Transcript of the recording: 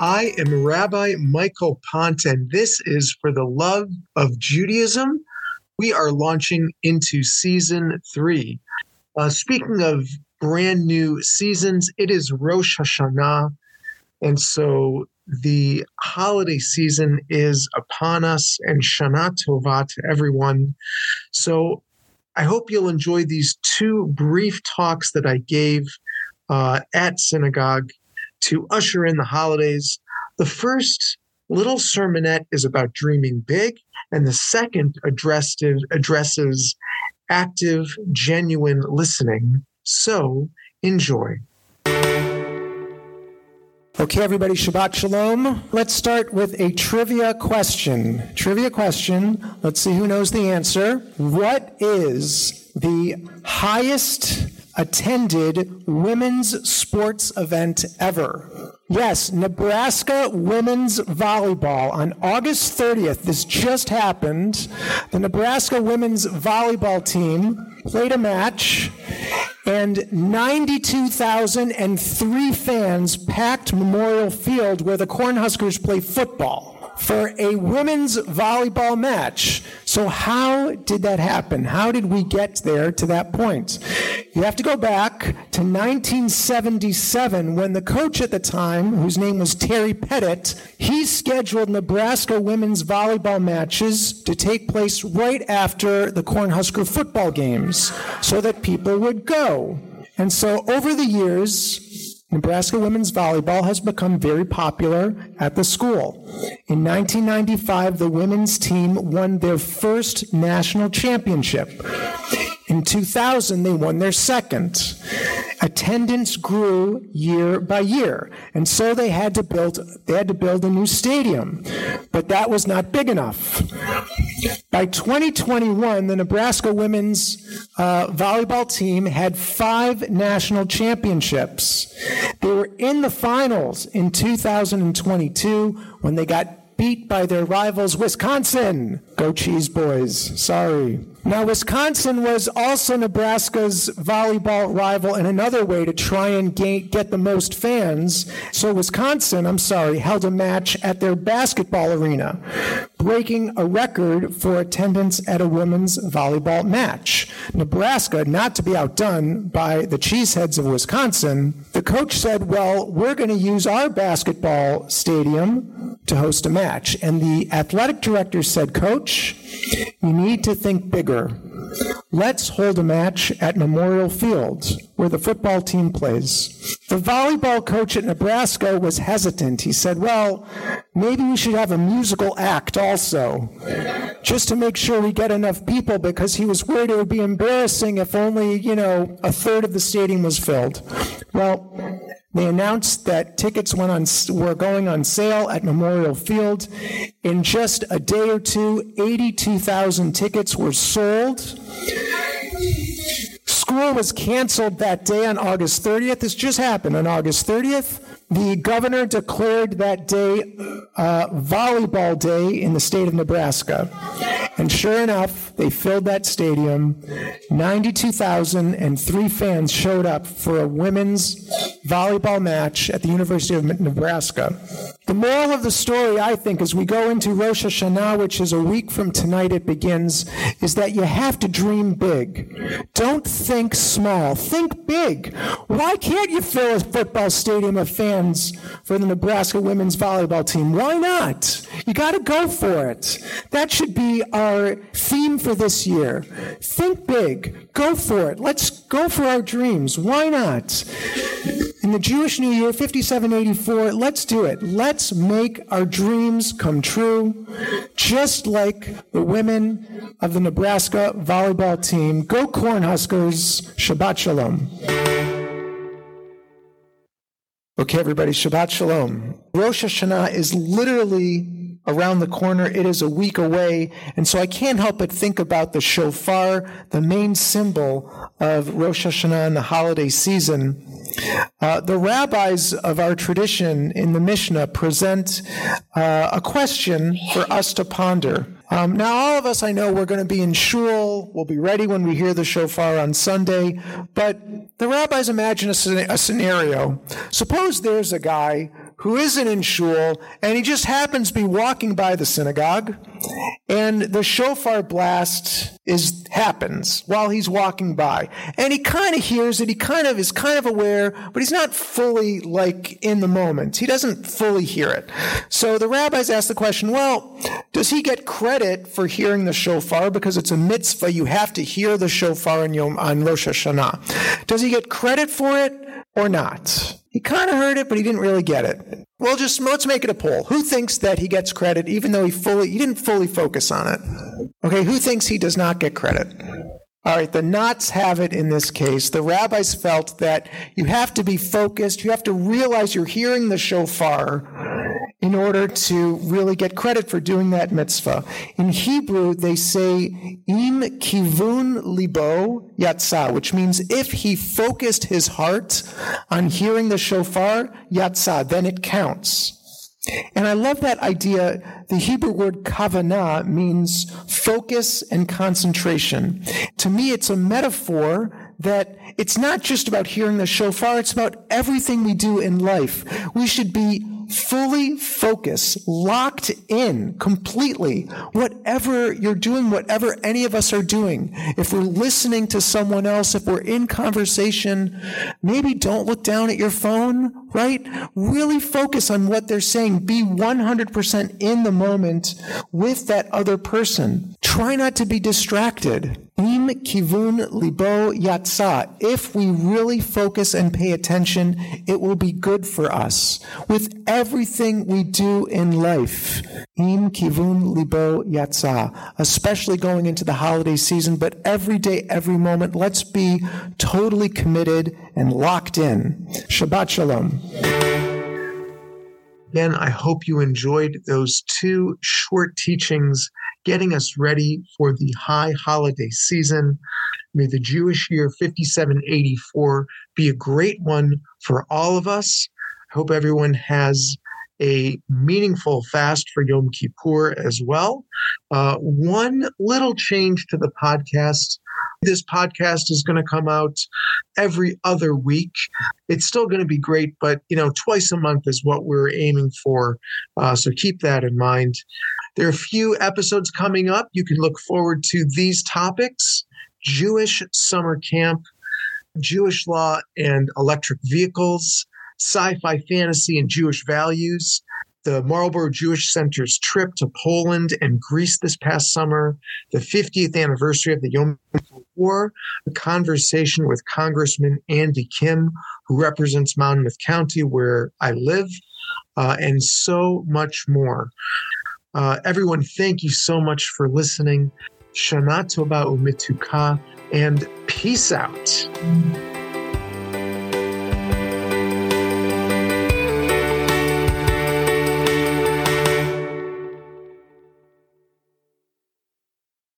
I am Rabbi Michael Pont, and this is For the Love of Judaism. We are launching into season three. Uh, speaking of brand new seasons, it is Rosh Hashanah. And so the holiday season is upon us, and Shana Tova to everyone. So I hope you'll enjoy these two brief talks that I gave uh, at synagogue to usher in the holidays. The first little sermonette is about dreaming big, and the second addressed, addresses active, genuine listening. So enjoy. Okay, everybody, Shabbat Shalom. Let's start with a trivia question. Trivia question. Let's see who knows the answer. What is the highest attended women's sports event ever? Yes, Nebraska women's volleyball on August 30th. This just happened. The Nebraska women's volleyball team played a match and 92,003 fans packed Memorial Field where the Cornhuskers play football for a women's volleyball match. So, how did that happen? How did we get there to that point? You have to go back to 1977 when the coach at the time, whose name was Terry Pettit, he scheduled Nebraska women's volleyball matches to take place right after the Cornhusker football games so that people would go. And so, over the years, Nebraska women's volleyball has become very popular at the school. In 1995, the women's team won their first national championship. In 2000, they won their second. Attendance grew year by year, and so they had to build they had to build a new stadium, but that was not big enough. By 2021, the Nebraska women's uh, volleyball team had five national championships. They were in the finals in 2022 when they got beat by their rivals, Wisconsin. Go Cheese Boys. Sorry. Now, Wisconsin was also Nebraska's volleyball rival in another way to try and get the most fans. So, Wisconsin, I'm sorry, held a match at their basketball arena, breaking a record for attendance at a women's volleyball match. Nebraska, not to be outdone by the cheeseheads of Wisconsin, the coach said, Well, we're going to use our basketball stadium to host a match. And the athletic director said, Coach, you need to think bigger. Let's hold a match at Memorial Field, where the football team plays. The volleyball coach at Nebraska was hesitant. He said, Well, maybe we should have a musical act also, just to make sure we get enough people, because he was worried it would be embarrassing if only, you know, a third of the stadium was filled. Well, they announced that tickets went on, were going on sale at Memorial Field. In just a day or two, 82,000 tickets were sold. School was canceled that day on August 30th. This just happened on August 30th. The governor declared that day uh, Volleyball Day in the state of Nebraska. And sure enough, they filled that stadium. 92,003 fans showed up for a women's volleyball match at the University of Nebraska. The moral of the story, I think, as we go into Rosh Hashanah, which is a week from tonight it begins, is that you have to dream big. Don't think small. Think big. Why can't you fill a football stadium of fans for the Nebraska women's volleyball team? Why not? You got to go for it. That should be our theme for this year. Think big. Go for it. Let's go for our dreams. Why not? In the Jewish New Year, 5784, let's do it. Let's make our dreams come true, just like the women of the Nebraska volleyball team. Go Cornhuskers. Shabbat Shalom. Okay, everybody, Shabbat Shalom. Rosh Hashanah is literally around the corner. It is a week away. And so I can't help but think about the shofar, the main symbol of Rosh Hashanah and the holiday season. Uh, the rabbis of our tradition in the Mishnah present uh, a question for us to ponder. Um, now, all of us, I know, we're going to be in shul. We'll be ready when we hear the shofar on Sunday. But the rabbis imagine a, a scenario. Suppose there's a guy who isn't in shul, and he just happens to be walking by the synagogue, and the shofar blast is happens while he's walking by, and he kind of hears it. He kind of is kind of aware, but he's not fully like in the moment. He doesn't fully hear it. So the rabbis ask the question: Well, does he get credit for hearing the shofar because it's a mitzvah? You have to hear the shofar on Yom on Rosh Hashanah. Does he get credit for it or not? He kind of heard it, but he didn't really get it. Well, just let's make it a poll. Who thinks that he gets credit even though he fully he didn't fully focus on it? Okay, who thinks he does not get credit? All right, the knots have it in this case. The rabbis felt that you have to be focused, you have to realize you're hearing the shofar in order to really get credit for doing that mitzvah. In Hebrew, they say im kivun libo yatsa, which means if he focused his heart on hearing the shofar, yatsa, then it counts. And I love that idea. The Hebrew word kavanah means focus and concentration. To me, it's a metaphor that it's not just about hearing the shofar, it's about everything we do in life. We should be fully focused, locked in completely, whatever you're doing, whatever any of us are doing. If we're listening to someone else, if we're in conversation, maybe don't look down at your phone, right? Really focus on what they're saying. Be 100% in the moment with that other person. Try not to be distracted. Im kivun libo yatsa. If we really focus and pay attention, it will be good for us. With everything we do in life, im kivun libo yatsa, especially going into the holiday season, but every day, every moment, let's be totally committed and locked in. Shabbat Shalom. Again, I hope you enjoyed those two short teachings getting us ready for the high holiday season. May the Jewish year 5784 be a great one for all of us. I hope everyone has a meaningful fast for Yom Kippur as well. Uh, one little change to the podcast. This podcast is going to come out every other week. It's still going to be great, but you know, twice a month is what we're aiming for. Uh, so keep that in mind. There are a few episodes coming up. You can look forward to these topics: Jewish summer camp, Jewish law and electric vehicles, sci-fi fantasy and Jewish values the Marlboro Jewish Center's trip to Poland and Greece this past summer, the 50th anniversary of the Yom Kippur War, a conversation with Congressman Andy Kim, who represents Monmouth County, where I live, uh, and so much more. Uh, everyone, thank you so much for listening. Shana Tova Umituka, and peace out.